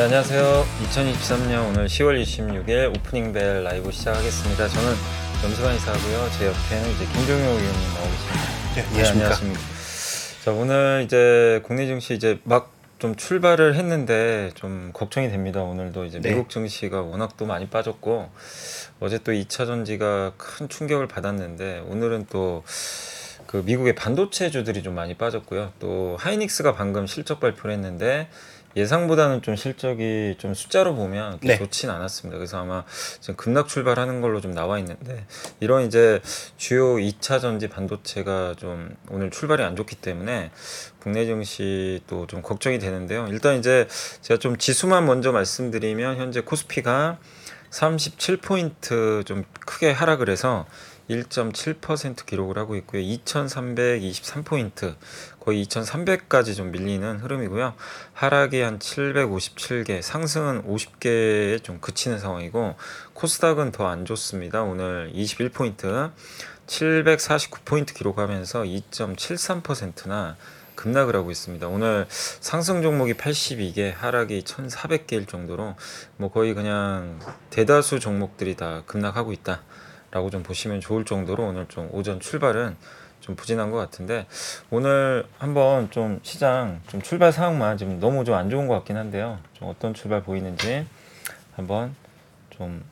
네, 안녕하세요. 2023년 오늘 10월 26일 오프닝 벨 라이브 시작하겠습니다. 저는 염수관 이사고요. 제 옆에는 이제 김종효 의원님 나오 계십니다. 네, 안녕하십니까. 안녕하십니까. 자, 오늘 이제 국내 증시 이제 막 좀 출발을 했는데 좀 걱정이 됩니다. 오늘도 이제 네. 미국 증시가 워낙 또 많이 빠졌고 어제 또 2차 전지가 큰 충격을 받았는데 오늘은 또그 미국의 반도체주들이 좀 많이 빠졌고요. 또 하이닉스가 방금 실적 발표를 했는데 예상보다는 좀 실적이 좀 숫자로 보면 네. 좋진 않았습니다. 그래서 아마 지금 급락 출발하는 걸로 좀 나와 있는데 이런 이제 주요 2차 전지 반도체가 좀 오늘 출발이 안 좋기 때문에 국내 증시도 좀 걱정이 되는데요. 일단 이제 제가 좀 지수만 먼저 말씀드리면 현재 코스피가 37포인트 좀 크게 하락을 해서 1.7% 기록을 하고 있고요. 2,323포인트 거의 2,300까지 좀 밀리는 흐름이고요. 하락이 한 757개, 상승은 50개에 좀 그치는 상황이고 코스닥은 더 안 좋습니다. 오늘 21포인트 749포인트 기록하면서 2.73%나 급락을 하고 있습니다. 오늘 상승 종목이 82개, 하락이 1,400개일 정도로 뭐 거의 그냥 대다수 종목들이 다 급락하고 있다라고 좀 보시면 좋을 정도로 오늘 좀 오전 출발은 좀 부진한 것 같은데 오늘 한번 좀 시장 좀 출발 상황만 지금 너무 좀 안 좋은 것 같긴 한데요. 좀 어떤 출발 보이는지 한번 좀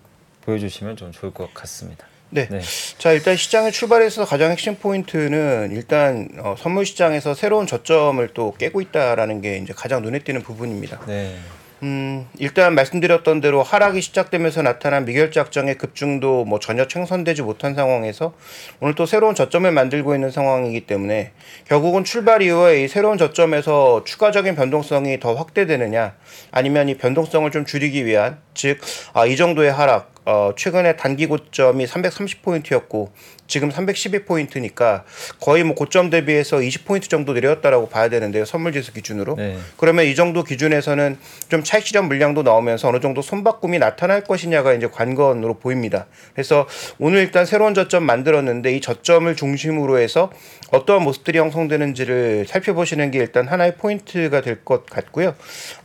보여주시면 좀 좋을 것 같습니다. 네. 네. 자 일단 시장의 출발에서 가장 핵심 포인트는 일단 어, 선물 시장에서 새로운 저점을 또 깨고 있다라는 게 이제 가장 눈에 띄는 부분입니다. 네. 음, 일단 말씀드렸던 대로 하락이 시작되면서 나타난 미결제 확정의 급증도 뭐 전혀 청산되지 못한 상황에서 오늘 또 새로운 저점을 만들고 있는 상황이기 때문에 결국은 출발 이후에 이 새로운 저점에서 추가적인 변동성이 더 확대되느냐 아니면 이 변동성을 좀 줄이기 위한 즉 아, 이 정도의 하락 어, 최근에 단기 고점이 330포인트였고 지금 312포인트니까 거의 뭐 고점 대비해서 20포인트 정도 내렸다라고 봐야 되는데요. 선물지수 기준으로. 네. 그러면 이 정도 기준에서는 좀 차익 실현 물량도 나오면서 어느 정도 손바꿈이 나타날 것이냐가 이제 관건으로 보입니다. 그래서 오늘 일단 새로운 저점 만들었는데 이 저점을 중심으로 해서 어떠한 모습들이 형성되는지를 살펴보시는 게 일단 하나의 포인트가 될 것 같고요.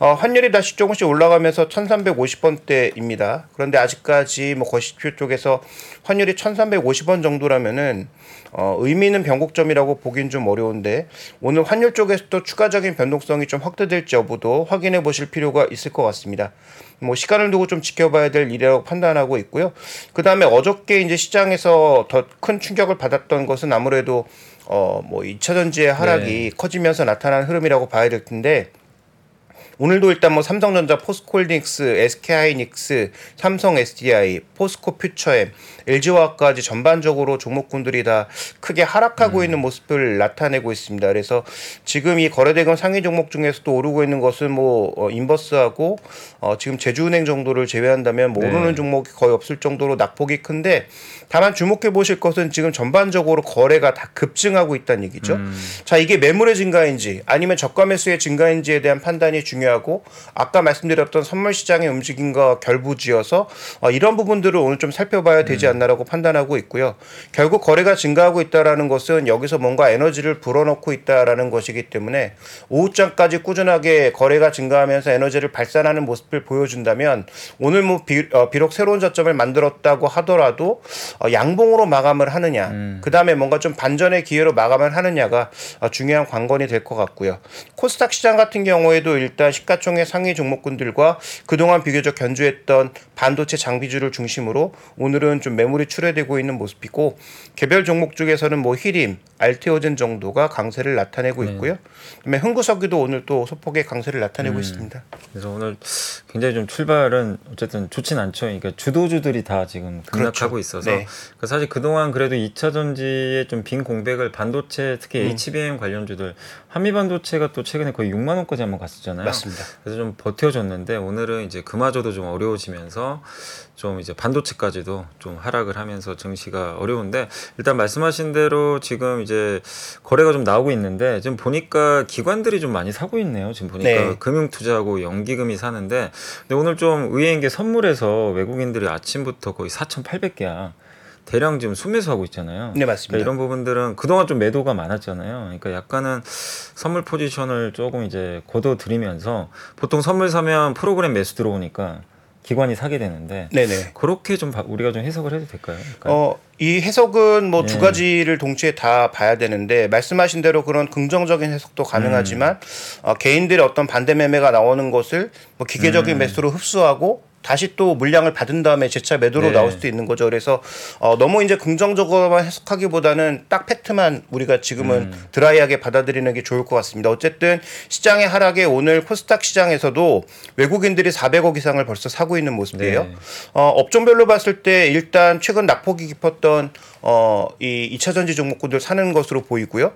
어, 환율이 다시 조금씩 올라가면서 1350원대입니다. 그런데 아직까지 뭐 거시표 쪽에서 환율이 1350원 정도라면은 어, 의미 있는 변곡점이라고 보긴 좀 어려운데 오늘 환율 쪽에서 또 추가적인 변동성이 좀 확대될지 여부도 확인해 보실 필요가 있을 것 같습니다. 뭐 시간을 두고 좀 지켜봐야 될 일이라고 판단하고 있고요. 그 다음에 어저께 이제 시장에서 더 큰 충격을 받았던 것은 아무래도 어뭐 2차 전지의 하락이 커지면서 나타난 흐름이라고 봐야 될 텐데 오늘도 일단 뭐 삼성전자, 포스코홀딩스, SK하이닉스, 삼성 SDI, 포스코 퓨처엠, LG화학까지 전반적으로 종목군들이 다 크게 하락하고 있는 모습을 나타내고 있습니다. 그래서 지금 이 거래대금 상위 종목 중에서도 오르고 있는 것은 뭐 어, 인버스하고 어, 지금 제주은행 정도를 제외한다면 뭐 네. 오르는 종목이 거의 없을 정도로 낙폭이 큰데 다만 주목해 보실 것은 지금 전반적으로 거래가 다 급증하고 있다는 얘기죠. 자, 이게 매물의 증가인지 아니면 저가 매수의 증가인지에 대한 판단이 중요 하고 아까 말씀드렸던 선물 시장의 움직임과 결부지어서 어, 이런 부분들을 오늘 좀 살펴봐야 되지 않나라고 판단하고 있고요. 결국 거래가 증가하고 있다라는 것은 여기서 뭔가 에너지를 불어넣고 있다라는 것이기 때문에 오후장까지 꾸준하게 거래가 증가하면서 에너지를 발산하는 모습을 보여준다면 오늘 뭐 비, 어, 비록 새로운 저점을 만들었다고 하더라도 어, 양봉으로 마감을 하느냐, 그 다음에 뭔가 좀 반전의 기회로 마감을 하느냐가 어, 중요한 관건이 될 것 같고요. 코스닥 시장 같은 경우에도 일단 시가총액 상위 종목군들과 그동안 비교적 견주했던 반도체 장비주를 중심으로 오늘은 좀 매물이 출회되고 있는 모습이고 개별 종목 중에서는 뭐 히림, 알테오젠 정도가 강세를 나타내고 있고요. 그다음에 흥구석유도 오늘 또 소폭의 강세를 나타내고 있습니다. 그래서 오늘 굉장히 좀 출발은 어쨌든 좋진 않죠. 그러니까 주도주들이 다 지금 급락하고 그렇죠. 있어서 네. 그 사실 그동안 그래도 2차 전지의 좀 빈 공백을 반도체 특히 음. HBM 관련주들 한미 반도체가 또 최근에 거의 6만 원까지 한번 갔었잖아요. 맞습니다. 그래서 좀 버텨줬는데 오늘은 이제 그마저도 좀 어려워지면서 좀 이제 반도체까지도 좀 하락을 하면서 증시가 어려운데 일단 말씀하신 대로 지금 이제 거래가 좀 나오고 있는데 지금 보니까 기관들이 좀 많이 사고 있네요. 지금 보니까 네. 금융 투자하고 연기금이 사는데 근데 오늘 좀 의외인 게 선물에서 외국인들이 아침부터 거의 4,800개야 대량 지금 순매수하고 있잖아요. 네, 맞습니다. 그러니까 이런 부분들은 그동안 좀 매도가 많았잖아요. 그러니까 약간은 선물 포지션을 조금 이제 걷어들이면서 보통 선물 사면 프로그램 매수 들어오니까 기관이 사게 되는데 네네. 그렇게 좀 바- 우리가 좀 해석을 해도 될까요? 약간? 어, 이 해석은 뭐두 예. 가지를 동시에 다 봐야 되는데 말씀하신 대로 그런 긍정적인 해석도 가능하지만 어, 개인들의 어떤 반대 매매가 나오는 것을 뭐 기계적인 음. 매수로 흡수하고 다시 또 물량을 받은 다음에 재차 매도로 네. 나올 수도 있는 거죠. 그래서 어, 너무 이제 긍정적으로만 해석하기보다는 딱 팩트만 우리가 지금은 음. 드라이하게 받아들이는 게 좋을 것 같습니다. 어쨌든 시장의 하락에 오늘 코스닥 시장에서도 외국인들이 400억 이상을 벌써 사고 있는 모습이에요. 네. 어, 업종별로 봤을 때 일단 최근 낙폭이 깊었던 어, 이 2차 전지 종목군들 사는 것으로 보이고요.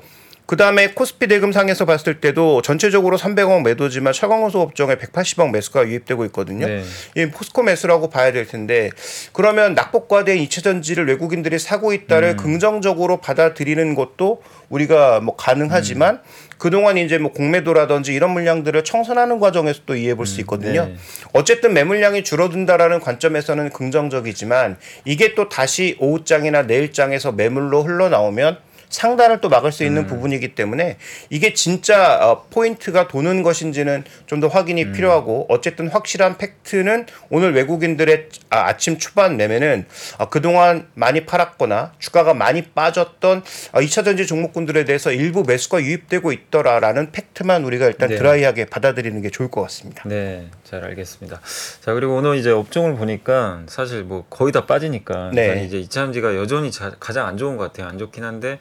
그 다음에 코스피 대금상에서 봤을 때도 전체적으로 300억 매도지만 철강호소 업종에 180억 매수가 유입되고 있거든요. 네. 이 포스코 매수라고 봐야 될 텐데 그러면 낙폭과된 2차 전지를 외국인들이 사고 있다를 음. 긍정적으로 받아들이는 것도 우리가 뭐 가능하지만 음. 그동안 이제 뭐 공매도라든지 이런 물량들을 청산하는 과정에서 또 이해해 볼수 있거든요. 네. 어쨌든 매물량이 줄어든다라는 관점에서는 긍정적이지만 이게 또 다시 오후장이나 내일장에서 매물로 흘러나오면 상단을 또 막을 수 있는 부분이기 때문에 이게 진짜 어, 포인트가 도는 것인지는 좀 더 확인이 필요하고 어쨌든 확실한 팩트는 오늘 외국인들의 아침 초반 매매는 어, 그동안 많이 팔았거나 주가가 많이 빠졌던 어, 2차 전지 종목군들에 대해서 일부 매수가 유입되고 있더라라는 팩트만 우리가 일단 네. 드라이하게 받아들이는 게 좋을 것 같습니다. 네, 잘 알겠습니다. 자 그리고 오늘 이제 업종을 보니까 사실 뭐 거의 다 빠지니까 네. 이제 이차전지가 여전히 자- 가장 안 좋은 것 같아요. 안 좋긴 한데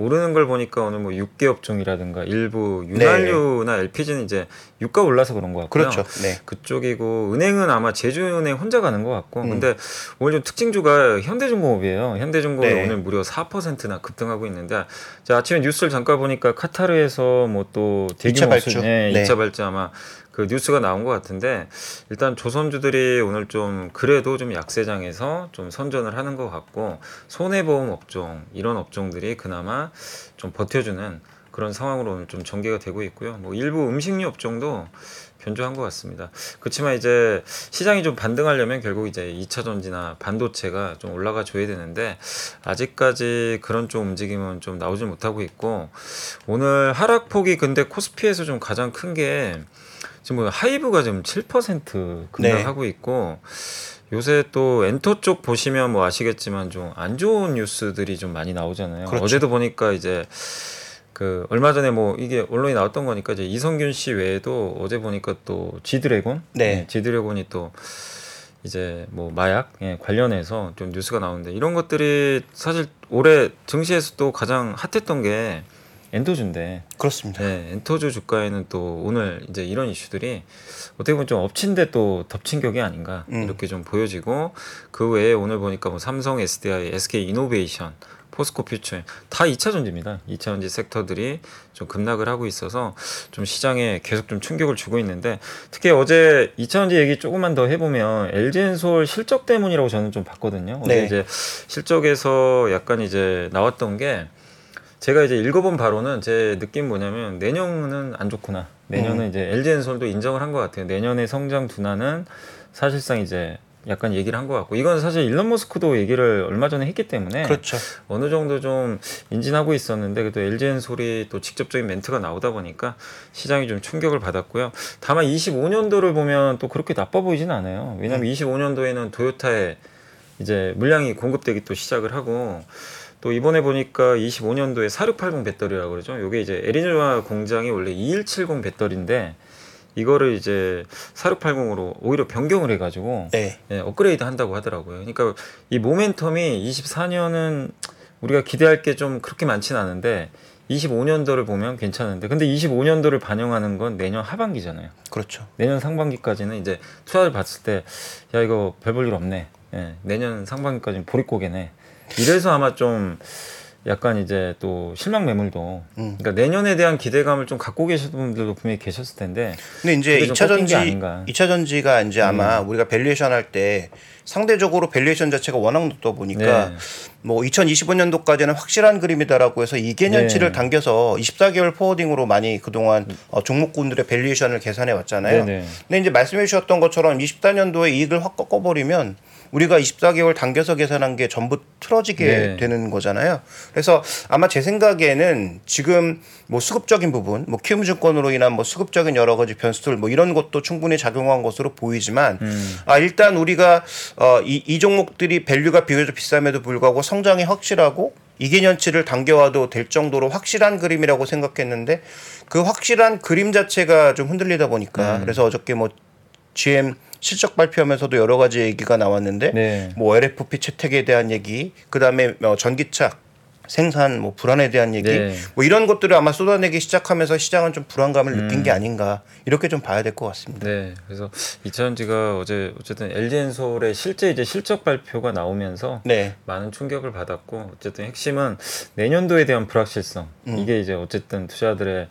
오르는 걸 보니까 오늘 뭐 육계 업종이라든가 일부 윤활유나 LPG는 이제 유가 올라서 그런 것 같고요. 그렇죠. 네. 그쪽이고 은행은 아마 제주은행 혼자 가는 것 같고 음. 근데 오늘 좀 특징주가 현대중공업이에요. 현대중공업 네. 오늘 무려 4%나 급등하고 있는데 자 아침에 뉴스를 잠깐 보니까 카타르에서 뭐 또 대규모 이차 발주. 수- 네, 네. 2차 발주 아마 그 뉴스가 나온 것 같은데 일단 조선주들이 오늘 좀 그래도 좀 약세장에서 좀 선전을 하는 것 같고 손해보험 업종 이런 업종들이 그나마 좀 버텨주는 그런 상황으로 오늘 좀 전개가 되고 있고요. 뭐 일부 음식료 업종도 견조한 것 같습니다. 그렇지만 이제 시장이 좀 반등하려면 결국 이제 2차 전지나 반도체가 좀 올라가 줘야 되는데 아직까지 그런 쪽 움직임은 좀 나오지 못하고 있고 오늘 하락폭이 근데 코스피에서 좀 가장 큰 게 지금 뭐 하이브가 지금 7% 급락하고 있고 요새 또 엔터 쪽 보시면 뭐 아시겠지만 좀 안 좋은 뉴스들이 좀 많이 나오잖아요. 그렇죠. 어제도 보니까 이제 그 얼마 전에 뭐 이게 언론에 나왔던 거니까 이제 이성균 씨 외에도 어제 보니까 또 지드래곤, 네. 지드래곤이 또 이제 뭐 마약 예, 관련해서 좀 뉴스가 나오는데 이런 것들이 사실 올해 증시에서 또 가장 핫했던 게 엔도주인데 그렇습니다. 네, 엔터주 주가에는 또 오늘 이제 이런 이슈들이 어떻게 보면 좀 엎친데 또 덮친 격이 아닌가 음. 이렇게 좀 보여지고 그 외에 오늘 보니까 뭐 삼성, SDI, SK 이노베이션, 포스코 퓨처 다 2차 전지입니다. 2차 전지 섹터들이 좀 급락을 하고 있어서 좀 시장에 계속 좀 충격을 주고 있는데 특히 어제 2차 전지 얘기 조금만 더 해보면 LG엔솔 실적 때문이라고 저는 좀 봤거든요. 어제 네. 이제 실적에서 약간 이제 나왔던 게 제가 이제 읽어본 바로는 제 느낌 뭐냐면 내년은 안 좋구나. 내년은 음. 이제 LG엔솔도 인정을 한 것 같아요. 내년의 성장 둔화는 사실상 이제 약간 얘기를 한 것 같고 이건 사실 일론 머스크도 얘기를 얼마 전에 했기 때문에 그렇죠. 어느 정도 좀 인진하고 있었는데 그래도 LG엔솔이 또 직접적인 멘트가 나오다 보니까 시장이 좀 충격을 받았고요. 다만 25년도를 보면 또 그렇게 나빠 보이진 않아요. 왜냐하면 25년도에는 도요타에 이제 물량이 공급되기 또 시작을 하고 또 이번에 보니까 25년도에 4680 배터리라고 그러죠. 요게 이제 에리조아 공장이 원래 2170 배터리인데 이거를 이제 4680으로 오히려 변경을 해가지고 네. 예, 업그레이드 한다고 하더라고요. 그러니까 이 모멘텀이 24년은 우리가 기대할 게 좀 그렇게 많진 않은데 25년도를 보면 괜찮은데 근데 25년도를 반영하는 건 내년 하반기잖아요. 그렇죠. 내년 상반기까지는 이제 투자를 봤을 때 야 이거 별 볼 일 없네. 예, 내년 상반기까지는 보릿고개네. 이래서 아마 좀 약간 이제 또 실망 매물도 음. 그러니까 내년에 대한 기대감을 좀 갖고 계신 분들도 분명히 계셨을 텐데 근데 이제 그게 좀 2차 꺾인 게 전지 아닌가. 음. 2차 전지가 이제 아마 우리가 valuation 할 때 상대적으로 valuation 자체가 워낙 높다 보니까 네. 뭐 2025년도까지는 확실한 그림이다라고 해서 2개년치를 네. 당겨서 24개월 forwarding으로 많이 그동안 어, 종목군들의 valuation을 계산해 왔잖아요. 네네. 근데 이제 말씀해 주셨던 것처럼 24년도에 이익을 확 꺾어 버리면 우리가 24개월 당겨서 계산한 게 전부 틀어지게 네. 되는 거잖아요. 그래서 아마 제 생각에는 지금 뭐 수급적인 부분, 뭐 키움 증권으로 인한 뭐 수급적인 여러 가지 변수들 뭐 이런 것도 충분히 작용한 것으로 보이지만 음. 아 일단 우리가 어이 이 종목들이 value가 비교적 비쌈에도 불구하고 성장이 확실하고 이개년치를 당겨와도 될 정도로 확실한 그림이라고 생각했는데 그 확실한 그림 자체가 좀 흔들리다 보니까 음. 그래서 어저께 뭐 GM 실적 발표하면서도 여러 가지 얘기가 나왔는데 네. 뭐 LFP 채택에 대한 얘기, 그다음에 어, 전기차 생산 뭐 불안에 대한 얘기, 네. 뭐 이런 것들을 아마 쏟아내기 시작하면서 시장은 좀 불안감을 느낀 음. 게 아닌가 이렇게 좀 봐야 될 것 같습니다. 네, 그래서 이차전지가 어제 어쨌든 LG엔솔의 실제 이제 실적 발표가 나오면서 네, 많은 충격을 받았고 어쨌든 핵심은 내년도에 대한 불확실성 음. 이게 이제 어쨌든 투자들의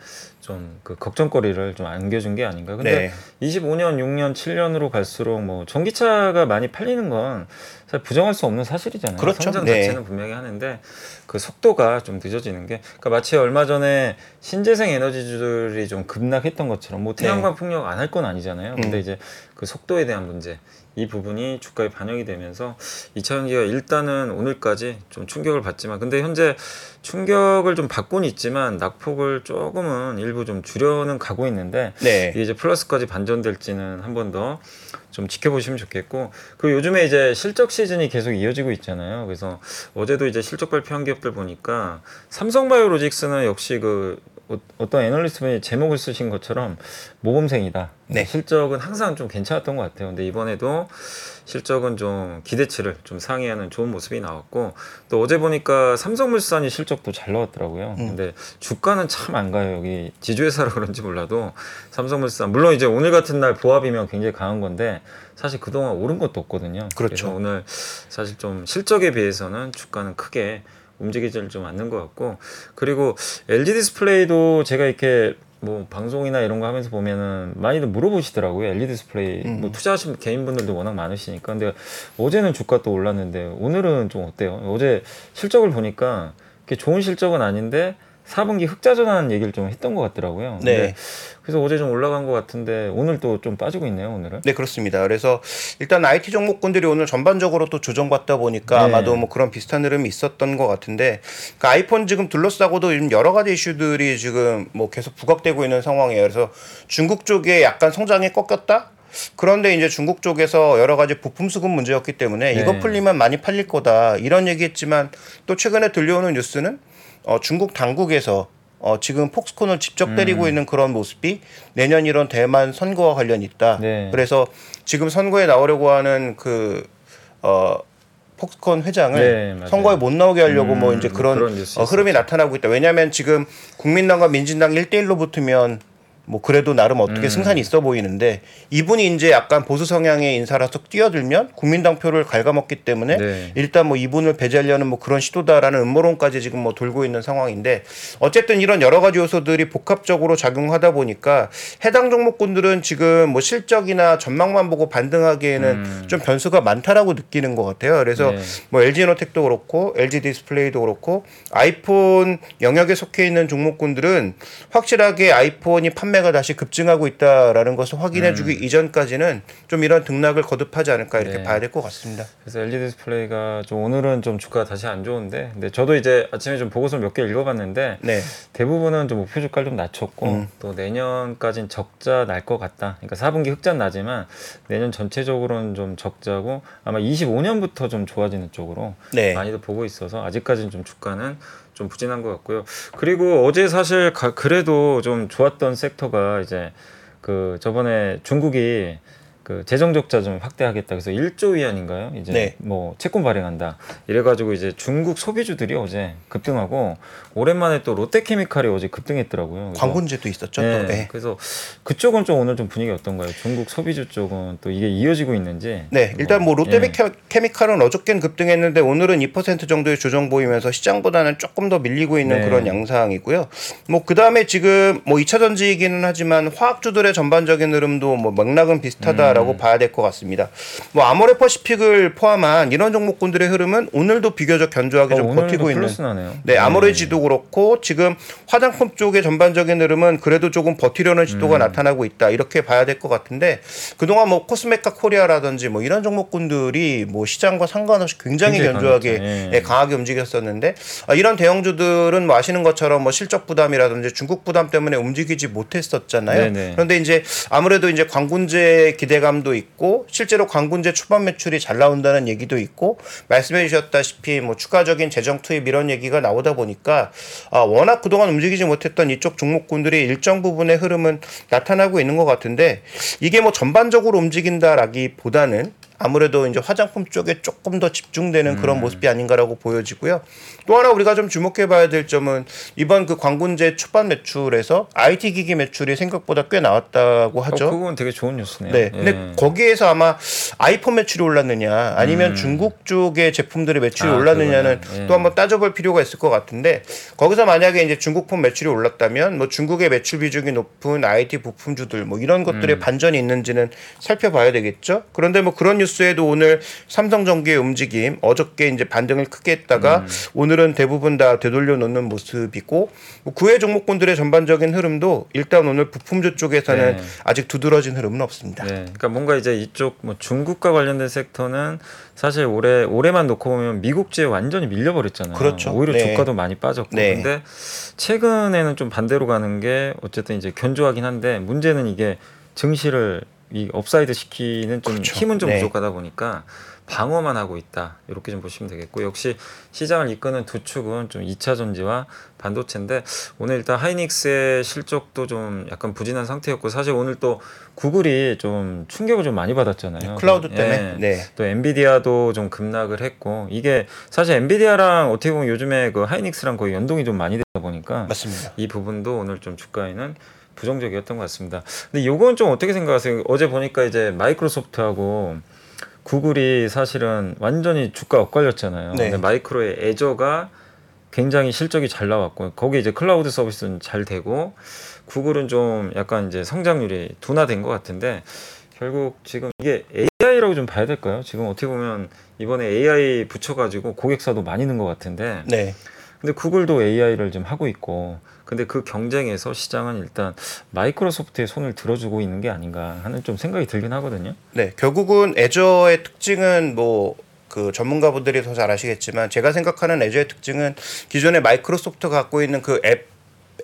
좀 그 걱정거리를 좀 안겨준 게 아닌가. 근데 네, 25년, 6년, 7년으로 갈수록 뭐 전기차가 많이 팔리는 건 사실 부정할 수 없는 사실이잖아요. 그렇죠. 성장 네. 자체는 분명히 하는데 그 속도가 좀 늦어지는 게 그러니까 마치 얼마 전에 신재생 에너지주들이 좀 급락했던 것처럼 뭐 태양광 풍력 안 할 건 아니잖아요. 근데 네. 음. 이제 그 속도에 대한 문제 이 부분이 주가에 반영이 되면서 이차전지가 일단은 오늘까지 좀 충격을 받지만 근데 현재 충격을 좀 받고는 있지만 낙폭을 조금은 일부 좀 줄여는 가고 있는데 네, 이제 플러스까지 반전될지는 한 번 더 좀 지켜보시면 좋겠고 그 요즘에 이제 실적 시즌이 계속 이어지고 있잖아요. 그래서 어제도 이제 실적 발표한 기업들 보니까 삼성바이오로직스는 역시 그 어- 어떤 애널리스트 분이 제목을 쓰신 것처럼 모범생이다. 네. 실적은 항상 좀 괜찮았던 것 같아요. 근데 이번에도 실적은 좀 기대치를 좀 상회하는 좋은 모습이 나왔고 또 어제 보니까 삼성물산이 실적도 잘 나왔더라고요. 음. 근데 주가는 참 안 가요. 여기 지주회사라 그런지 몰라도 삼성물산 물론 이제 오늘 같은 날 보합이면 굉장히 강한 건데 사실 그동안 오른 것도 없거든요. 그렇죠. 래서 오늘 사실 좀 실적에 비해서는 주가는 크게 움직이질 좀 않는 것 같고 그리고 LG 디스플레이도 제가 이렇게 뭐 방송이나 이런 거 하면서 보면은 많이들 물어보시더라고요. LG 디스플레이 음. 뭐 투자하신 개인분들도 워낙 많으시니까. 근데 어제는 주가 또 올랐는데 오늘은 좀 어때요? 어제 실적을 보니까 좋은 실적은 아닌데 4분기 흑자 전환 얘기를 좀 했던 것 같더라고요. 네. 그래서 어제 좀 올라간 것 같은데 오늘 또 좀 빠지고 있네요. 오늘은. 네 그렇습니다. 그래서 일단 IT 종목군들이 오늘 전반적으로 또 조정받다 보니까 네. 아마도 뭐 그런 비슷한 흐름이 있었던 것 같은데 그 아이폰 지금 둘러싸고도 지금 여러 가지 이슈들이 지금 뭐 계속 부각되고 있는 상황이에요. 그래서 중국 쪽에 약간 성장이 꺾였다. 그런데 이제 중국 쪽에서 여러 가지 부품 수급 문제였기 때문에 네. 이거 풀리면 많이 팔릴 거다 이런 얘기했지만 또 최근에 들려오는 뉴스는 어, 중국 당국에서 어, 지금 폭스콘을 직접 때리고 음. 있는 그런 모습이 내년 이런 대만 선거와 관련이 있다. 네. 그래서 지금 선거에 나오려고 하는 그 어, 폭스콘 회장을 네. 선거에 못 나오게 하려고 음, 뭐 이제 뭐 그런, 그런 어, 흐름이 나타나고 있다. 왜냐하면 지금 국민당과 민진당 1대1로 붙으면 뭐 그래도 나름 어떻게 음. 승산이 있어 보이는데 이분이 이제 약간 보수 성향의 인사라서 뛰어들면 국민당 표를 갉아먹기 때문에 네. 일단 뭐 이분을 배제하려는 뭐 그런 시도다라는 음모론까지 지금 뭐 돌고 있는 상황인데 어쨌든 이런 여러 가지 요소들이 복합적으로 작용하다 보니까 해당 종목군들은 지금 뭐 실적이나 전망만 보고 반등하기에는 음. 좀 변수가 많다라고 느끼는 것 같아요. 그래서 네. 뭐 LG 이노텍도 그렇고 LG 디스플레이도 그렇고 아이폰 영역에 속해 있는 종목군들은 확실하게 아이폰이 판매 가 다시 급증하고 있다라는 것을 확인해주기 이전까지는 좀 이런 등락을 거듭하지 않을까 이렇게 네. 봐야 될 것 같습니다. 그래서 LG 디스플레이가 좀 오늘은 좀 주가가 다시 안 좋은데 근데 저도 이제 아침에 좀 보고서를 몇개 읽어봤는데 네, 대부분은 좀 목표 주가를 좀 낮췄고 음. 또 내년까지는 적자 날 것 같다. 그러니까 4분기 흑자 나지만 내년 전체적으로는 좀 적자고 아마 25년부터 좀 좋아지는 쪽으로 네, 많이들 보고 있어서 아직까지는 좀 주가는 좀 부진한 것 같고요. 그리고 어제 사실 가- 그래도 좀 좋았던 섹터가 이제 그 저번에 중국이 그 재정 적자 좀 확대하겠다. 그래서 1조 위안인가요? 이제 네. 뭐 채권 발행한다. 이래 가지고 이제 중국 소비주들이 어제 급등하고 오랜만에 또 롯데케미칼이 어제 급등했더라고요. 광군제도 있었죠. 네, 또. 네. 그래서 그쪽은 좀 오늘 좀 분위기 어떤가요? 중국 소비주 쪽은 또 이게 이어지고 있는지. 네, 일단 뭐 예. 롯데케미칼은 어저께는 급등했는데 오늘은 2% 정도의 조정 보이면서 시장보다는 조금 더 밀리고 있는 네. 그런 양상이고요. 뭐 그다음에 지금 뭐 2차 전지이기는 하지만 화학주들의 전반적인 흐름도 뭐 맥락은 비슷하다라 고 아닌가라고 봐야 될 것 같습니다. 뭐 아모레 퍼시픽을 포함한 이런 종목군들의 흐름은 오늘도 비교적 견조하게 어, 좀 버티고 있는 플러스 나네요. 네, 아모레지도 그렇고 지금 화장품 쪽의 전반적인 흐름은 그래도 조금 버티려는 시도가 음. 나타나고 있다 이렇게 봐야 될 것 같은데 그동안 뭐 코스메카 코리아라든지 뭐 이런 종목군들이 뭐 시장과 상관없이 굉장히, 굉장히 견조하게. 예. 예, 강하게 움직였었는데 아, 이런 대형주들은 뭐 아시는 것처럼 뭐 실적 부담이라든지 중국 부담 때문에 움직이지 못했었잖아요. 네네. 그런데 이제 아무래도 이제 광군제 기대 감도 있고 실제로 광군제 초반 매출이 잘 나온다는 얘기도 있고 말씀해 주셨다시피 뭐 추가적인 재정 투입 이런 얘기가 나오다 보니까 아, 워낙 그동안 움직이지 못했던 이쪽 종목군들이 일정 부분의 흐름은 나타나고 있는 것 같은데 이게 뭐 전반적으로 움직인다라기보다는 아무래도 이제 화장품 쪽에 조금 더 집중되는 그런 음. 모습이 아닌가라고 보여지고요. 또 하나 우리가 좀 주목해 봐야 될 점은 이번 그 광군제 초반 매출에서 IT 기기 매출이 생각보다 꽤 나왔다고 하죠. 어, 그건 되게 좋은 뉴스네요. 네. 예. 근데 거기에서 아마 아이폰 매출이 올랐느냐 아니면 중국 쪽의 제품들의 매출이 음. 아, 올랐느냐는 예. 또 한번 따져볼 필요가 있을 것 같은데 거기서 만약에 이제 중국폰 매출이 올랐다면 뭐 중국의 매출 비중이 높은 IT 부품주들 뭐 이런 것들의 음. 반전이 있는지는 살펴봐야 되겠죠. 그런데 뭐 그런 뉴스 에도 오늘 삼성전기의 움직임 어저께 이제 반등을 크게 했다가 음. 오늘은 대부분 다 되돌려 놓는 모습이고 뭐 구해 종목군들의 전반적인 흐름도 일단 오늘 부품주 쪽에서는 네. 아직 두드러진 흐름은 없습니다. 네, 그러니까 뭔가 이제 이쪽 뭐 중국과 관련된 섹터는 사실 올해 올해만 놓고 보면 미국주에 완전히 밀려버렸잖아요. 그렇죠. 오히려 네. 주가도 많이 빠졌고. 네. 근데 최근에는 좀 반대로 가는 게 어쨌든 이제 견조하긴 한데 문제는 이게 증시를 이 upside 시키는 좀 그렇죠. 힘은 좀 네. 부족하다 보니까 방어만 하고 있다 이렇게 좀 보시면 되겠고 역시 시장을 이끄는 두 축은 좀 2차 전지와 반도체인데 오늘 일단 하이닉스의 실적도 좀 약간 부진한 상태였고 사실 오늘 또 구글이 좀 충격을 좀 많이 받았잖아요. 클라우드 예. 때문에. 네. 또 엔비디아도 좀 급락을 했고 이게 사실 엔비디아랑 어떻게 보면 요즘에 그 하이닉스랑 거의 연동이 좀 많이 되다 보니까 맞습니다. 이 부분도 오늘 좀 주가에는 부정적이었던 것 같습니다. 근데 요건 좀 어떻게 생각하세요? 어제 보니까 이제 마이크로소프트하고 구글이 사실은 완전히 주가 엇갈렸잖아요. 네. 근데 마이크로의 애저가 굉장히 실적이 잘 나왔고 거기 이제 클라우드 서비스는 잘 되고 구글은 좀 약간 이제 성장률이 둔화된 것 같은데 결국 지금 이게 AI라고 좀 봐야 될까요? 지금 어떻게 보면 이번에 AI 붙여가지고 고객사도 많이 는 것 같은데 네. 근데 구글도 AI를 좀 하고 있고 근데 그 경쟁에서 시장은 일단 마이크로소프트의 손을 들어주고 있는 게 아닌가 하는 좀 생각이 들긴 하거든요. 네. 결국은 애저의 특징은 뭐 그 전문가분들이 더 잘 아시겠지만 제가 생각하는 애저의 특징은 기존의 마이크로소프트가 갖고 있는 그 앱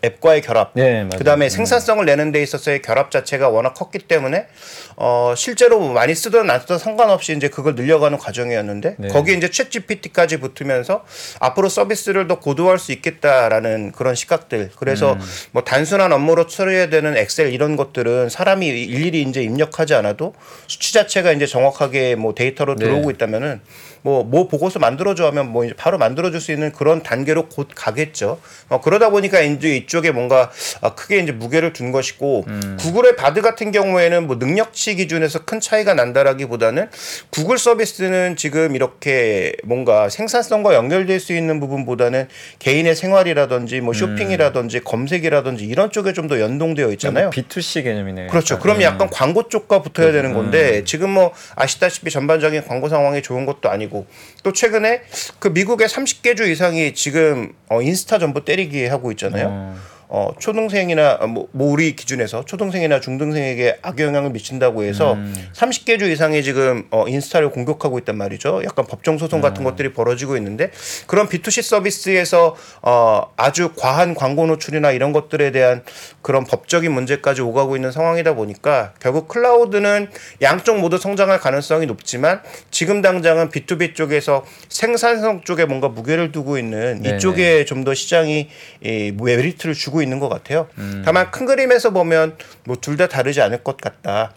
앱과의 결합 네. 그다음에 음. 생산성을 내는 데 있어서의 결합 자체가 워낙 컸기 때문에 어 실제로 뭐 많이 쓰든 안 쓰든 상관없이 이제 그걸 늘려가는 과정이었는데 네. 거기에 이제 챗 GPT까지 붙으면서 앞으로 서비스를 더 고도화할 수 있겠다라는 그런 시각들 그래서 음. 뭐 단순한 업무로 처리해야 되는 엑셀 이런 것들은 사람이 일일이 이제 입력하지 않아도 수치 자체가 이제 정확하게 뭐 데이터로 네. 들어오고 있다면은 뭐 뭐 보고서 만들어줘 하면 뭐 이제 바로 만들어줄 수 있는 그런 단계로 곧 가겠죠. 어, 그러다 보니까 이제 이쪽에 뭔가 아, 크게 이제 무게를 둔 것이고 음. 구글의 바드 같은 경우에는 뭐 능력치 기준에서 큰 차이가 난다라기보다는 구글 서비스는 지금 이렇게 뭔가 생산성과 연결될 수 있는 부분보다는 개인의 생활이라든지 뭐 쇼핑이라든지 검색이라든지 이런 쪽에 좀 더 연동되어 있잖아요. B2C 개념이네요. 그렇죠. 그럼 예. 약간 광고 쪽과 붙어야 되는 음. 건데 지금 뭐 아시다시피 전반적인 광고 상황이 좋은 것도 아니고 또 최근에 그 미국의 30개 주 이상이 지금 어, 인스타 전부 때리기 하고 있잖아요. 어, 어, 초등생이나 어, 뭐, 뭐 우리 기준에서 초등생이나 중등생에게 악영향을 미친다고 해서 음. 30개 주 이상이 지금 어, 인스타를 공격하고 있단 말이죠. 약간 법정 소송 같은 음. 것들이 벌어지고 있는데 그런 B2C 서비스에서 어, 아주 과한 광고 노출이나 이런 것들에 대한 그런 법적인 문제까지 오가고 있는 상황이다 보니까 결국 클라우드는 양쪽 모두 성장할 가능성이 높지만 지금 당장은 B2B 쪽에서 생산성 쪽에 뭔가 무게를 두고 있는 네네. 이쪽에 좀 더 시장이 이 메리트를 주고 있는 것 같아요. 음. 다만 큰 그림에서 보면 뭐 둘 다 다르지 않을 것 같다.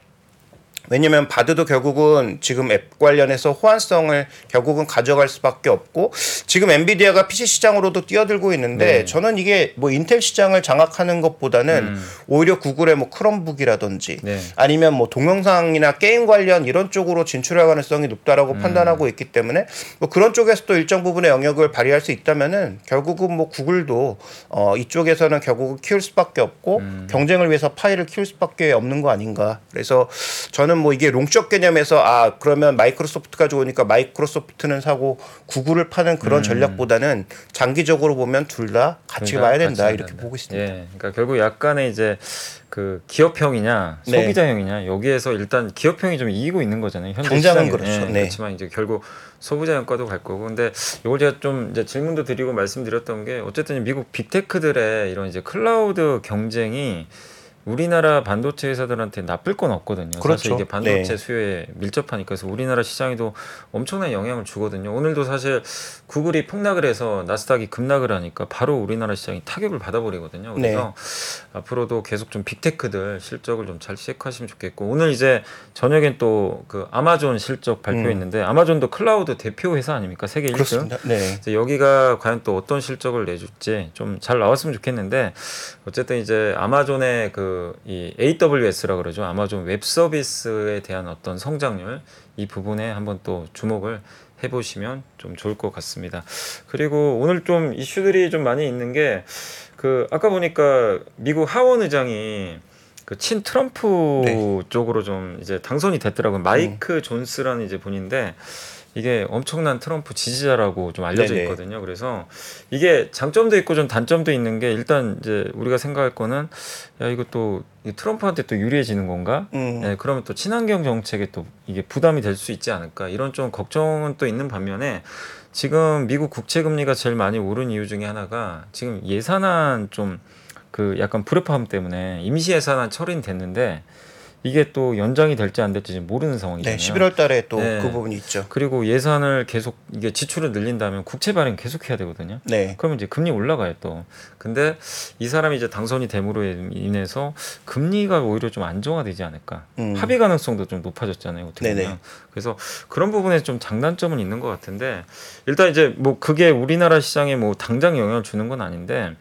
왜냐면 바드도 결국은 지금 앱 관련해서 호환성을 결국은 가져갈 수밖에 없고 지금 엔비디아가 PC 시장으로도 뛰어들고 있는데 네. 저는 이게 뭐 인텔 시장을 장악하는 것보다는 오히려 구글의 뭐 크롬북이라든지 음. 네. 아니면 뭐 동영상이나 게임 관련 이런 쪽으로 진출할 가능성이 높다라고 음. 판단하고 있기 때문에 뭐 그런 쪽에서 또 일정 부분의 영역을 발휘할 수 있다면은 결국은 뭐 구글도 어 이쪽에서는 결국은 키울 수밖에 없고 음. 경쟁을 위해서 파이를 키울 수밖에 없는 거 아닌가. 그래서 저는 뭐 이게 long-short 개념에서 아 그러면 마이크로소프트가 좋으니까 마이크로소프트는 사고 구글을 파는 그런 전략보다는 장기적으로 보면 둘 다 같이 그러니까 봐야 같이 된다 봐야 이렇게 된다. 보고 있습니다. 예, 그러니까 결국 약간의 이제 그 기업형이냐 네. 소비자형이냐 여기에서 일단 기업형이 좀 이기고 있는 거잖아요. 현재 당장은 시장에는. 그렇죠. 예, 네. 그렇지만 이제 결국 소비자형과도 갈 거고, 근데 이걸 제가 좀 이제 질문도 드리고 말씀드렸던 게 어쨌든 미국 빅테크들의 이런 이제 클라우드 경쟁이 우리나라 반도체 회사들한테 나쁠 건 없거든요. 사실 그렇죠. 이게 반도체 네. 수요에 밀접하니까 그래서 우리나라 시장에도 엄청난 영향을 주거든요. 오늘도 사실 구글이 폭락을 해서 나스닥이 급락을 하니까 바로 우리나라 시장이 타격을 받아버리거든요. 그래서 앞으로도 계속 좀 빅테크들 실적을 좀 잘 체크하시면 좋겠고 오늘 이제 저녁엔 또 그 아마존 실적 발표했는데 아마존도 클라우드 대표 회사 아닙니까 세계 1등. 음. 그렇습니다. 네. 여기가 과연 또 어떤 실적을 내줄지 좀 잘 나왔으면 좋겠는데 어쨌든 이제 아마존의 그이 AWS라 그러죠 아마존 웹 서비스에 대한 어떤 성장률 이 부분에 한번 또 주목을 해보시면 좀 좋을 것 같습니다. 그리고 오늘 좀 이슈들이 좀 많이 있는 게 그 아까 보니까 미국 하원 의장이 그친 트럼프 네. 쪽으로 좀 이제 당선이 됐더라고요. 마이크 존스라는 이제 분인데 이게 엄청난 트럼프 지지자라고 좀 알려져 네네. 있거든요. 그래서 이게 장점도 있고 좀 단점도 있는 게 일단 이제 우리가 생각할 거는 야 이거 또이 트럼프한테 또 유리해지는 건가? 음. 네, 그러면 또 친환경 정책에 또 이게 부담이 될 수 있지 않을까 이런 좀 걱정은 또 있는 반면에 지금 미국 국채 금리가 제일 많이 오른 이유 중에 하나가 지금 예산안 좀 그 약간 불협화음 때문에 임시 예산안 처리는 됐는데 이게 또 연장이 될지 안 될지 모르는 네, 상황이잖아요. 11월 달에 또그 네. 부분이 있죠. 그리고 예산을 계속 이게 지출을 늘린다면 국채 발행 계속 해야 되거든요. 네. 그러면 이제 금리 올라가요 또. 근데 이 사람이 이제 당선이 됨으로 인해서 금리가 오히려 좀 안정화되지 않을까. 음. 합의 가능성도 좀 높아졌잖아요. 어떻게 보면. 네네. 그래서 그런 부분에 좀 장단점은 있는 것 같은데 일단 이제 뭐 그게 우리나라 시장에 뭐 당장 영향을 주는 건 아닌데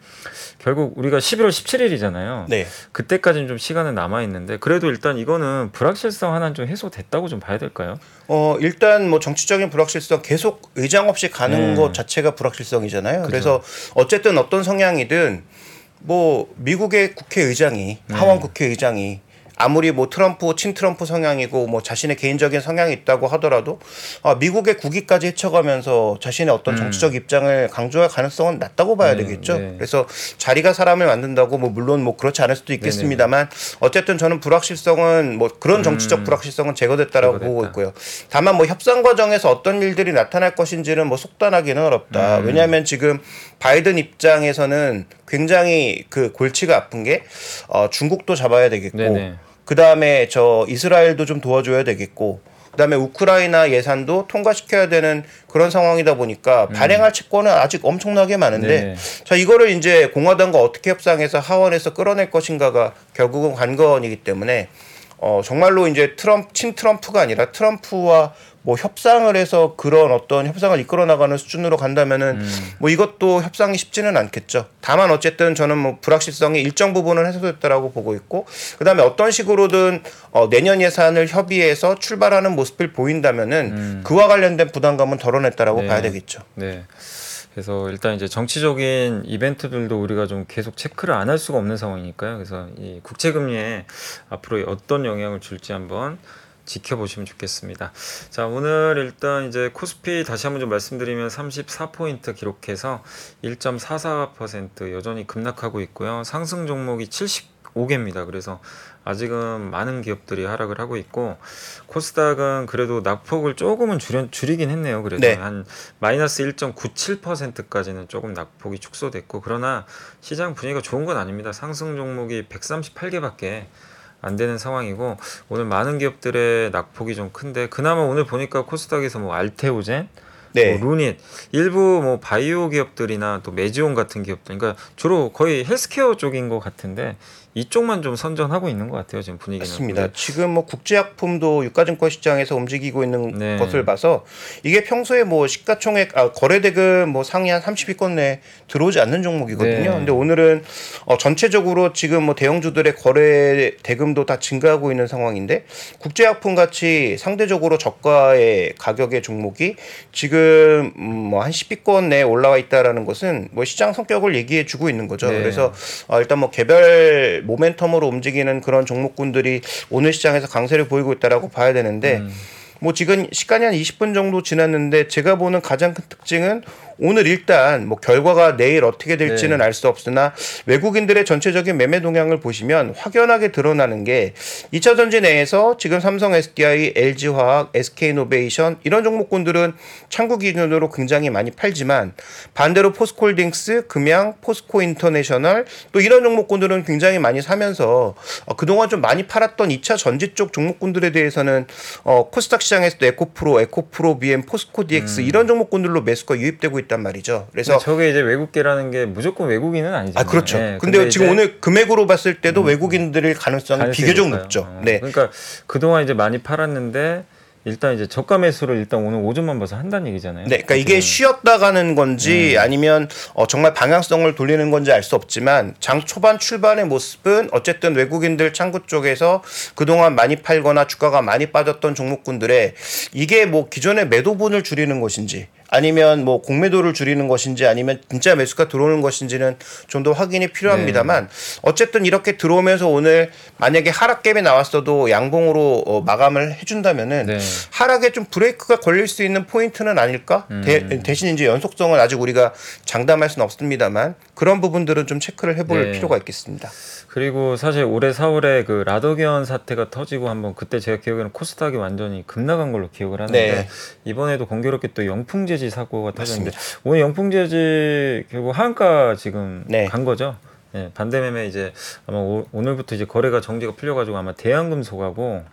결국 우리가 11월 17일이잖아요. 네. 그때까지는 좀 시간은 남아 있는데 그래도 일단 이거는 불확실성 하나는 좀 해소됐다고 좀 봐야 될까요? 어 일단 뭐 정치적인 불확실성 계속 의장 없이 가는 네. 것 자체가 불확실성이잖아요. 그죠. 그래서 어쨌든 어떤 성향이든 뭐 미국의 국회의장이 네. 하원 국회의장이 아무리 뭐 트럼프 친 트럼프 성향이고 뭐 자신의 개인적인 성향이 있다고 하더라도 아, 미국의 국위까지 헤쳐가면서 자신의 어떤 정치적 입장을 강조할 가능성은 낮다고 봐야 음. 네, 되겠죠. 네. 그래서 자리가 사람을 만든다고 뭐 물론 뭐 그렇지 않을 수도 있겠습니다만 어쨌든 저는 불확실성은 뭐 그런 정치적 불확실성은 제거됐다라고 음. 제거됐다. 보고 있고요. 다만 뭐 협상 과정에서 어떤 일들이 나타날 것인지는 뭐 속단하기는 어렵다. 음. 왜냐하면 지금 바이든 입장에서는 굉장히 그 골치가 아픈 게 어, 중국도 잡아야 되겠고 네네. 그 다음에 저 이스라엘도 좀 도와줘야 되겠고. 그 다음에 우크라이나 예산도 통과시켜야 되는 그런 상황이다 보니까 발행할 채권은 아직 엄청나게 많은데 음. 네네. 자 이거를 이제 공화당과 어떻게 협상해서 하원에서 끌어낼 것인가가 결국은 관건이기 때문에 어 정말로 이제 트럼프 친 트럼프가 아니라 트럼프와 뭐 협상을 해서 그런 어떤 협상을 이끌어 나가는 수준으로 간다면은 뭐 이것도 협상이 쉽지는 않겠죠. 다만 어쨌든 저는 뭐 불확실성이 일정 부분은 해소됐다라고 보고 있고 그다음에 어떤 식으로든 어 내년 예산을 협의해서 출발하는 모습을 보인다면은 그와 관련된 부담감은 덜어냈다라고 네. 봐야 되겠죠. 네. 그래서 일단 이제 정치적인 이벤트들도 우리가 좀 계속 체크를 안 할 수가 없는 상황이니까요. 그래서 이 국채 금리에 앞으로 어떤 영향을 줄지 한번 지켜보시면 좋겠습니다. 자, 오늘 일단 이제 코스피 다시 한번 좀 말씀드리면 34포인트 기록해서 1.44% 여전히 급락하고 있고요. 상승 종목이 75개입니다. 그래서 아직은 많은 기업들이 하락을 하고 있고 코스닥은 그래도 낙폭을 조금은 줄여, 줄이긴 했네요. 그래도 네. 한 마이너스 1.97%까지는 조금 낙폭이 축소됐고 그러나 시장 분위기가 좋은 건 아닙니다. 상승 종목이 138개밖에 안 되는 상황이고 오늘 많은 기업들의 낙폭이 좀 큰데 그나마 오늘 보니까 코스닥에서 뭐 알테오젠 네. 뭐 루닛 일부 뭐 바이오 기업들이나 또 메지온 같은 기업들 그러니까 주로 거의 헬스케어 쪽인 것 같은데 이쪽만 좀 선전하고 있는 것 같아요 지금 분위기는 맞습니다. 지금 뭐 국제약품도 유가증권 시장에서 움직이고 있는 네. 것을 봐서 이게 평소에 뭐 시가총액 아, 거래대금 뭐 상위 한 30위권 내에 들어오지 않는 종목이거든요. 네. 근데 오늘은 어, 전체적으로 지금 뭐 대형주들의 거래 대금도 다 증가하고 있는 상황인데 국제약품 같이 상대적으로 저가의 가격의 종목이 지금 음, 뭐한 10위권 내에 올라와 있다라는 것은 뭐 시장 성격을 얘기해 주고 있는 거죠. 네. 그래서 어, 일단 뭐 개별 모멘텀으로 움직이는 그런 종목군들이 오늘 시장에서 강세를 보이고 있다라고 봐야 되는데 뭐 지금 시간이 한 20분 정도 지났는데 제가 보는 가장 큰 특징은 오늘 일단 뭐 결과가 내일 어떻게 될지는 네. 알수 없으나 외국인들의 전체적인 매매 동향을 보시면 확연하게 드러나는 게 2차 전지 내에서 지금 삼성 SDI, LG화학, SK이노베이션 이런 종목군들은 창구 기준으로 굉장히 많이 팔지만 반대로 포스코홀딩스, 금양, 포스코 인터내셔널 또 이런 종목군들은 굉장히 많이 사면서 어, 그동안 좀 많이 팔았던 2차 전지 쪽 종목군들에 대해서는 어, 코스닥 시장에서도 에코프로, 에코프로, BM, 포스코 DX 이런 종목군들로 매수가 유입되고 있단 말이죠. 그래서 근데 저게 이제 외국계라는 게 무조건 외국인은 아니잖아요. 아 그렇죠. 예, 근데, 지금 이제 오늘 금액으로 봤을 때도 외국인들의 가능성이 가능성이 비교적. 높죠. 어, 네. 그러니까 그동안 이제 많이 팔았는데 일단 이제 저가 매수를 일단 오늘 오전만 봐서 한다는 얘기잖아요. 네, 그러니까 이게 쉬었다 가는 건지 음. 아니면 어, 정말 방향성을 돌리는 건지 알 수 없지만 장 초반 출발의 모습은 어쨌든 외국인들 창구 쪽에서 그동안 많이 팔거나 주가가 많이 빠졌던 종목군들의 이게 뭐 기존의 매도분을 줄이는 것인지 아니면 뭐 공매도를 줄이는 것인지 아니면 진짜 매수가 들어오는 것인지는 좀 더 확인이 필요합니다만 어쨌든 이렇게 들어오면서 오늘 만약에 하락갭이 나왔어도 양봉으로 어, 마감을 해준다면은 네. 하락에 좀 브레이크가 걸릴 수 있는 포인트는 아닐까? 대, 대신 이제 연속성을 아직 우리가 장담할 수는 없습니다만 그런 부분들은 좀 체크를 해볼 네. 필요가 있겠습니다. 그리고 사실 올해 4월에 그 라더견 사태가 터지고 한번 그때 제가 기억에는 코스닥이 완전히 급나간 걸로 기억을 하는데 네. 이번에도 공교롭게 또 영풍 재지 사고가 터졌는데 오늘 영풍재지 결국 하한가 지금 네. 간 거죠. 예, 반대매매 이제 아마 오, 오늘부터 이제 거래가 정지가 풀려가지고 아마 대한금속하고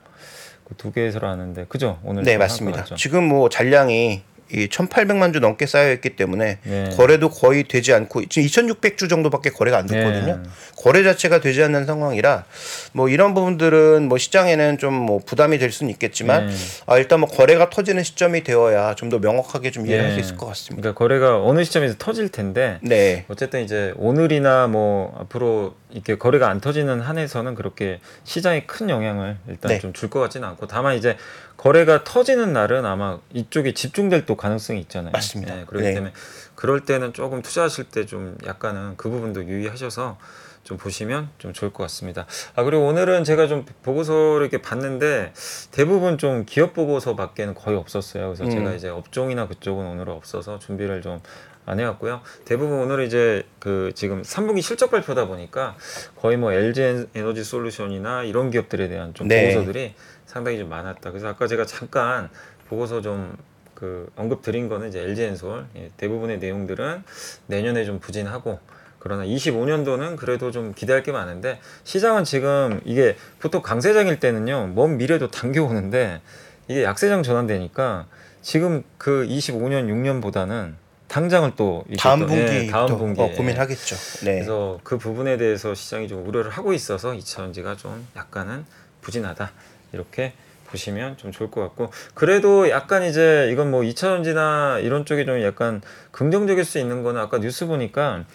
그 두 개에서 하는데 그죠? 오늘 네, 좀 맞습니다. 지금 뭐 잔량이 이 1,800만 주 넘게 쌓여 있기 때문에 네. 거래도 거의 되지 않고 지금 2,600주 정도밖에 거래가 안 됐거든요. 네. 거래 자체가 되지 않는 상황이라 뭐 이런 부분들은 뭐 시장에는 좀 뭐 부담이 될 수는 있겠지만 네. 아, 일단 뭐 거래가 터지는 시점이 되어야 좀 더 명확하게 좀 이해할 예. 수 있을 것 같습니다. 그러니까 거래가 어느 시점에서 터질 텐데 네. 어쨌든 이제 오늘이나 뭐 앞으로 이렇게 거래가 안 터지는 한에서는 그렇게 시장에 큰 영향을 일단 네. 좀줄 것 같지는 않고 다만 이제 거래가 터지는 날은 아마 이쪽에 집중될 또 가능성이 있잖아요. 맞습니다. 예, 그렇기 네. 때문에 그럴 때는 조금 투자하실 때 좀 약간은 그 부분도 유의하셔서 좀 보시면 좀 좋을 것 같습니다. 아 그리고 오늘은 제가 좀 보고서를 이렇게 봤는데 대부분 좀 기업 보고서밖에는 거의 없었어요. 그래서 음. 제가 이제 업종이나 그쪽은 오늘은 없어서 준비를 좀 안 해왔고요. 대부분 오늘 이제 그 지금 3분기 실적 발표다 보니까 거의 뭐 LG 에너지 솔루션이나 이런 기업들에 대한 좀 네. 보고서들이 상당히 좀 많았다. 그래서 아까 제가 잠깐 보고서 좀 그 언급 드린 거는 이제 LG 엔솔 예, 대부분의 내용들은 내년에 좀 부진하고 그러나 25년도는 그래도 좀 기대할 게 많은데 시장은 지금 이게 보통 강세장일 때는요 먼 미래도 당겨오는데 이게 약세장 전환되니까 지금 그 25년 6년보다는 당장을 또 다음 또, 예, 분기 다음 또 분기 어, 고민하겠죠. 네. 그래서 그 부분에 대해서 시장이 좀 우려를 하고 있어서 2차전지가 좀 약간은 부진하다 이렇게 보시면 좀 좋을 것 같고 그래도 약간 이제 이건 뭐 2차전지나 이런 쪽이 좀 약간 긍정적일 수 있는 거는 아까 뉴스 보니까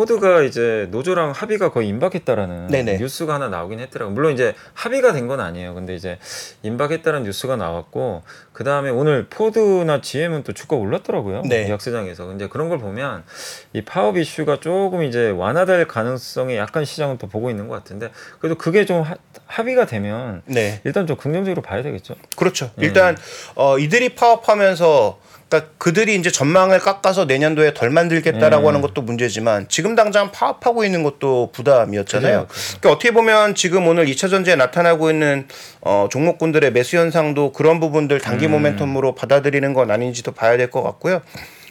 포드가 이제 노조랑 합의가 거의 임박했다라는 네네. 뉴스가 하나 나오긴 했더라고요. 물론 이제 합의가 된 건 아니에요. 근데 이제 임박했다는 뉴스가 나왔고 그 다음에 오늘 포드나 GM은 또 주가 올랐더라고요. 네. 약세장에서. 근데 그런 걸 보면 이 파업 이슈가 조금 이제 완화될 가능성이 약간 시장은 또 보고 있는 것 같은데 그래도 그게 좀 하- 합의가 되면 네. 일단 좀 긍정적으로 봐야 되겠죠. 그렇죠. 네. 일단 어, 이들이 파업하면서 그러니까 그들이 이제 전망을 깎아서 내년도에 덜 만들겠다라고 네. 하는 것도 문제지만 지금 당장 파업하고 있는 것도 부담이었잖아요. 그러니까 어떻게 보면 지금 오늘 2차 전지에 나타나고 있는 어, 종목군들의 매수 현상도 그런 부분들 단기 음. 모멘텀으로 받아들이는 건 아닌지도 봐야 될 것 같고요.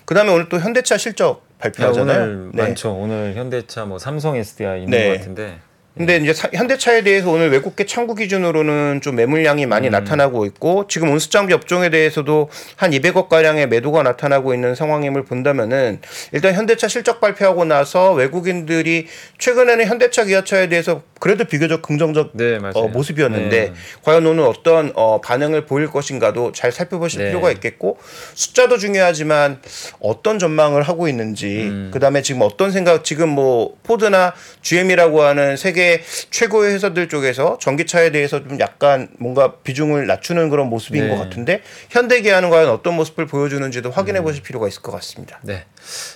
그다음에 오늘 또 현대차 실적 발표하잖아요. 오늘 네. 많죠. 오늘 현대차 뭐 삼성 SDI 있는 네. 것 같은데 근데 이제 사- 현대차에 대해서 오늘 외국계 창구 기준으로는 좀 매물량이 많이 나타나고 있고 지금 온수장비 업종에 대해서도 한 200억 가량의 매도가 나타나고 있는 상황임을 본다면은 일단 현대차 실적 발표하고 나서 외국인들이 최근에는 현대차 기아차에 대해서 그래도 비교적 긍정적 네. 어, 모습이었는데 네. 과연 오늘 어떤 어, 반응을 보일 것인가도 잘 살펴보실 네. 필요가 있겠고 숫자도 중요하지만 어떤 전망을 하고 있는지 음. 그다음에 지금 어떤 생각 지금 뭐 포드나 GM이라고 하는 세계 최고의 회사들 쪽에서 전기차에 대해서 좀 약간 뭔가 비중을 낮추는 그런 모습인 네. 것 같은데 현대기아는 과연 어떤 모습을 보여주는지도 음. 확인해 보실 필요가 있을 것 같습니다. 네.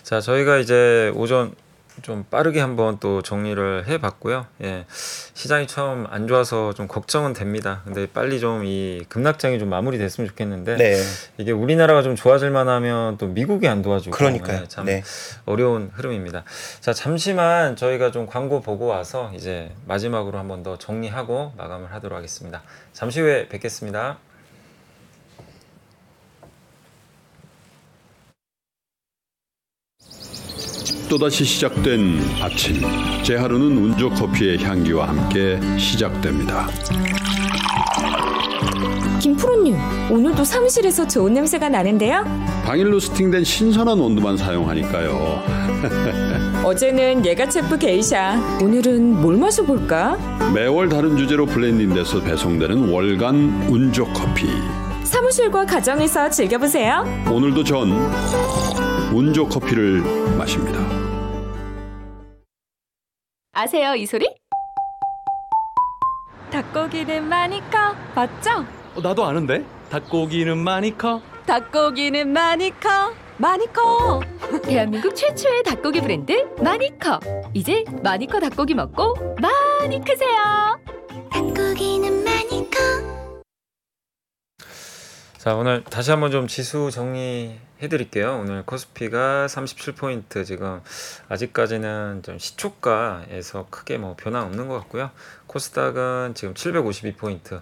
자, 저희가 이제 오전 좀 빠르게 한번 또 정리를 해봤고요. 예, 시장이 처음 안 좋아서 좀 걱정은 됩니다. 근데 빨리 좀 이 급락장이 좀 마무리됐으면 좋겠는데 네. 이게 우리나라가 좀 좋아질 만하면 또 미국이 안 도와주고 그러니까요. 예, 참 네. 어려운 흐름입니다. 자 잠시만 저희가 좀 광고 보고 와서 이제 마지막으로 한 번 더 정리하고 마감을 하도록 하겠습니다. 잠시 후에 뵙겠습니다. 또다시 시작된 아침. 제 하루는 운조 커피의 향기와 함께 시작됩니다. 김프로님, 오늘도 사무실에서 좋은 냄새가 나는데요? 당일 로스팅된 신선한 원두만 사용하니까요. 어제는 예가체프 게이샤, 오늘은 뭘 마셔볼까? 매월 다른 주제로 블렌딩돼서 배송되는 월간 운조 커피. 사무실과 가정에서 즐겨보세요. 오늘도 전 운조 커피를 마십니다. 아세요, 이 소리? 닭고기는 많이 커, 맞죠? 어, 나도 아는데 닭고기는 많이 커 닭고기는 많이 커, 많이 커. 대한민국 최초의 닭고기 브랜드 마니커. 이제 마니커 닭고기 먹고 많이 크세요. 닭고기는 많이 커자 오늘 다시 한번 좀 지수 정리 해 드릴게요. 오늘 코스피가 37포인트 지금 아직까지는 좀 시초가에서 크게 뭐 변화 없는 것 같고요. 코스닥은 지금 752포인트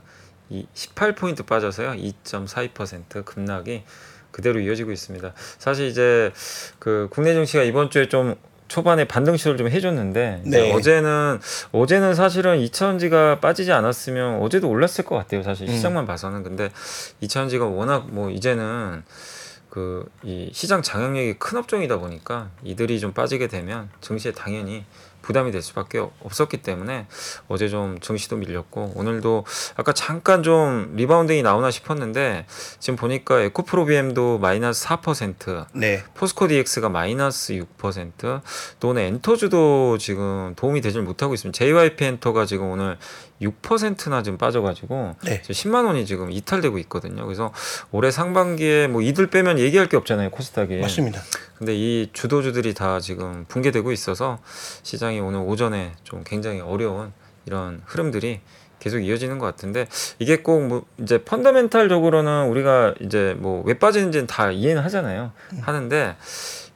이 18포인트 빠져서요. 2.42% 급락이 그대로 이어지고 있습니다. 사실 이제 그 국내 증시가 이번 주에 좀 초반에 반등 시도를 좀 해줬는데 네. 어제는 어제는 사실은 2차전지가 빠지지 않았으면 어제도 올랐을 것 같아요. 사실 음. 시장만 봐서는 근데 2차전지가 워낙 뭐 이제는 그 이 시장 장악력이 큰 업종이다 보니까 이들이 좀 빠지게 되면 증시에 당연히 부담이 될 수밖에 없었기 때문에 어제 좀 증시도 밀렸고 오늘도 아까 잠깐 좀 rebounding이 나오나 싶었는데 지금 보니까 에코프로비엠도 마이너스 4% 네. 포스코 DX가 마이너스 6%, 또 오늘 엔터주도 지금 도움이 되질 못하고 있습니다. JYP 엔터가 지금 오늘 6%나 지금 빠져가지고 네. 지금 10만 원이 지금 이탈되고 있거든요. 그래서 올해 상반기에 뭐 이들 빼면 얘기할 게 없잖아요, 코스닥이. 맞습니다. 근데 이 주도주들이 다 지금 붕괴되고 있어서 시장이 오늘 오전에 좀 굉장히 어려운 이런 흐름들이 계속 이어지는 것 같은데 이게 꼭 뭐 이제 펀더멘탈적으로는 우리가 이제 뭐 왜 빠지는지는 다 이해는 하잖아요. 하는데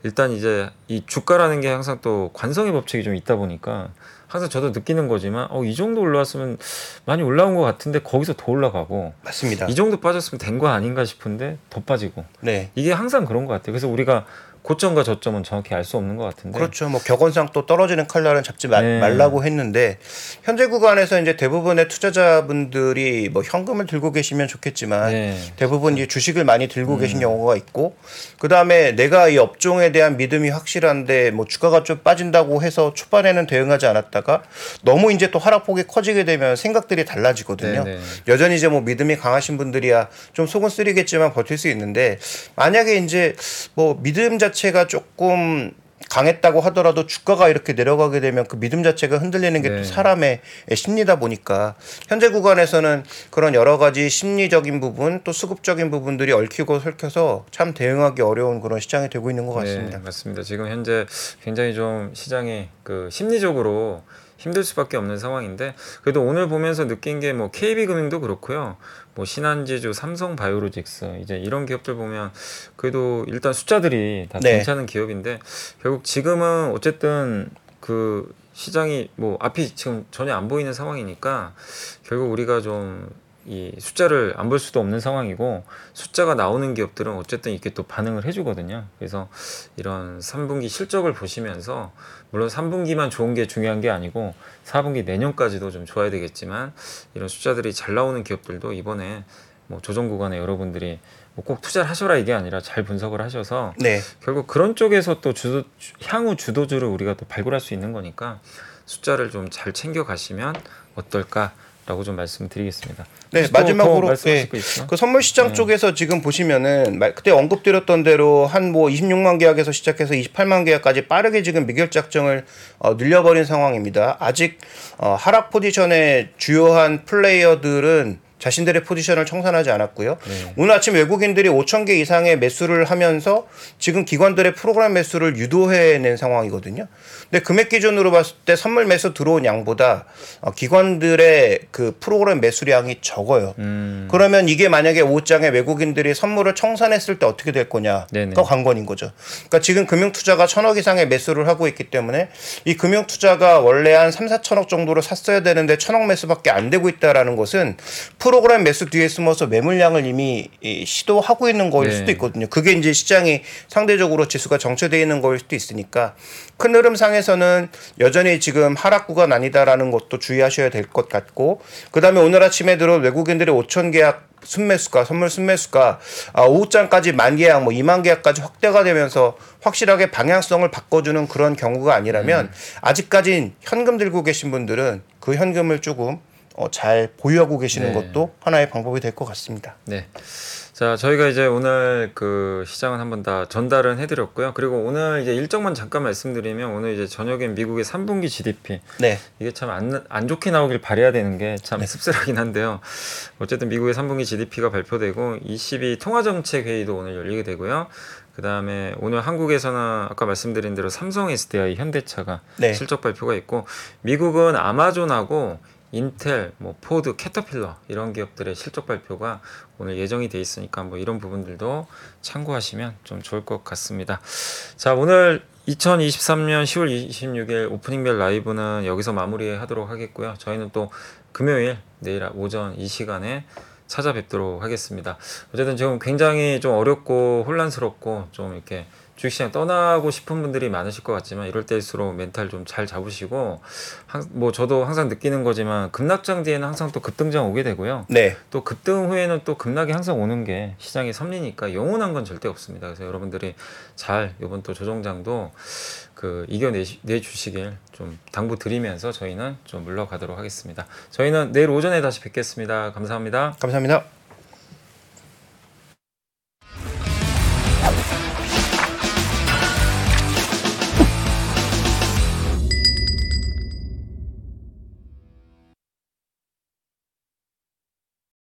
일단 이제 이 주가라는 게 항상 또 관성의 법칙이 좀 있다 보니까 항상 저도 느끼는 거지만 어 이 정도 올라왔으면 많이 올라온 것 같은데 거기서 더 올라가고 맞습니다. 이 정도 빠졌으면 된 거 아닌가 싶은데 더 빠지고 네. 이게 항상 그런 것 같아요. 그래서 우리가 고점과 저점은 정확히 알 수 없는 것 같은데. 그렇죠. 뭐 격언상 또 떨어지는 칼날은 잡지 마- 네. 말라고 했는데 현재 구간에서 이제 대부분의 투자자분들이 뭐 현금을 들고 계시면 좋겠지만 네. 대부분 이제 주식을 많이 들고 음. 계신 경우가 있고 그 다음에 내가 이 업종에 대한 믿음이 확실한데 뭐 주가가 좀 빠진다고 해서 초반에는 대응하지 않았다가 너무 이제 또 하락폭이 커지게 되면 생각들이 달라지거든요. 네, 네. 여전히 이제 뭐 믿음이 강하신 분들이야 좀 속은 쓰리겠지만 버틸 수 있는데 만약에 이제 뭐 믿음 자 체가 조금 강했다고 하더라도 주가가 이렇게 내려가게 되면 그 믿음 자체가 흔들리는 게또 네. 사람의 심리다 보니까 현재 구간에서는 그런 여러 가지 심리적인 부분 또 수급적인 부분들이 얽히고 설켜서 참 대응하기 어려운 그런 시장이 되고 있는 것 같습니다. 네, 맞습니다. 지금 현재 굉장히 좀 시장이 그 심리적으로 힘들 수밖에 없는 상황인데 그래도 오늘 보면서 느낀 게 뭐 KB금융도 그렇고요. 뭐 신한지주, 삼성바이오로직스 이제 이런 기업들 보면 그래도 일단 숫자들이 다 네. 괜찮은 기업인데 결국 지금은 어쨌든 그 시장이 뭐 앞이 지금 전혀 안 보이는 상황이니까 결국 우리가 좀 이 숫자를 안 볼 수도 없는 상황이고 숫자가 나오는 기업들은 어쨌든 이렇게 또 반응을 해주거든요. 그래서 이런 3분기 실적을 보시면서 물론 3분기만 좋은 게 중요한 게 아니고 4분기 내년까지도 좀 좋아야 되겠지만 이런 숫자들이 잘 나오는 기업들도 이번에 뭐 조정 구간에 여러분들이 뭐 꼭 투자를 하셔라 이게 아니라 잘 분석을 하셔서 네. 결국 그런 쪽에서 또 주도 주- 향후 주도주를 우리가 또 발굴할 수 있는 거니까 숫자를 좀 잘 챙겨 가시면 어떨까 라고 좀 말씀드리겠습니다. 네, 마지막으로 네? 그 선물 시장 네. 쪽에서 지금 보시면은 말- 그때 언급드렸던 대로 한 뭐 26만 계약에서 시작해서 28만 계약까지 빠르게 지금 미결 작정을 어, 늘려버린 상황입니다. 아직 어, 하락 포지션의 주요한 플레이어들은 자신들의 포지션을 청산하지 않았고요. 네. 오늘 아침 외국인들이 5천 개 이상의 매수를 하면서 지금 기관들의 프로그램 매수를 유도해낸 상황이거든요. 근데 금액 기준으로 봤을 때 선물 매수 들어온 양보다 어, 기관들의 그 프로그램 매수량이 적어요. 음. 그러면 이게 만약에 5장에 외국인들이 선물을 청산했을 때 어떻게 될 거냐가 네네. 관건인 거죠. 그러니까 지금 금융 투자가 천억 이상의 매수를 하고 있기 때문에 이 금융 투자가 원래 한 3, 4천억 정도로 샀어야 되는데 천억 매수밖에 안 되고 있다라는 것은 프로그램 매수 뒤에 숨어서 매물량을 이미 이 시도하고 있는 거일 네. 수도 있거든요. 그게 이제 시장이 상대적으로 지수가 정체되어 있는 거일 수도 있으니까 큰 흐름상에서 는 여전히 지금 하락 구간 아니다라는 것도 주의하셔야 될 것 같고 그다음에 오늘 아침에 들어 외국인들의 5천 계약 순매수가 선물 순매수가 아, 오후장까지 만 계약 뭐 2만 계약까지 확대가 되면서 확실하게 방향성을 바꿔주는 그런 경우가 아니라면 아직까진 현금 들고 계신 분들은 그 현금을 조금 어, 잘 보유하고 계시는 네. 것도 하나의 방법이 될 것 같습니다. 네. 자, 저희가 이제 오늘 그 시장은 한번 다 전달은 해드렸고요. 그리고 오늘 이제 일정만 잠깐 말씀드리면 오늘 이제 저녁엔 미국의 3분기 GDP 네. 이게 참 안 안 좋게 나오길 바래야 되는 게참 씁쓸하긴 한데요. 어쨌든 미국의 3분기 GDP가 발표되고 ECB 통화정책 회의도 오늘 열리게 되고요. 그 다음에 오늘 한국에서는 아까 말씀드린 대로 삼성 SDI, 현대차가 네. 실적 발표가 있고 미국은 아마존하고 인텔, 뭐 포드, 캐터필러 이런 기업들의 실적 발표가 오늘 예정이 돼 있으니까 뭐 이런 부분들도 참고하시면 좀 좋을 것 같습니다. 자 오늘 2023년 10월 26일 오프닝벨 라이브는 여기서 마무리하도록 하겠고요. 저희는 또 금요일 내일 오전 이 시간에 찾아뵙도록 하겠습니다. 어쨌든 지금 굉장히 좀 어렵고 혼란스럽고 좀 이렇게 주식시장 떠나고 싶은 분들이 많으실 것 같지만 이럴 때일수록 멘탈 좀 잘 잡으시고 항- 뭐 저도 항상 느끼는 거지만 급락장 뒤에는 항상 또 급등장 오게 되고요. 네. 또 급등 후에는 또 급락이 항상 오는 게 시장의 섭리니까 영원한 건 절대 없습니다. 그래서 여러분들이 잘 이번 또 조정장도 그 이겨내 주시길 좀 당부 드리면서 저희는 좀 물러가도록 하겠습니다. 저희는 내일 오전에 다시 뵙겠습니다. 감사합니다. 감사합니다.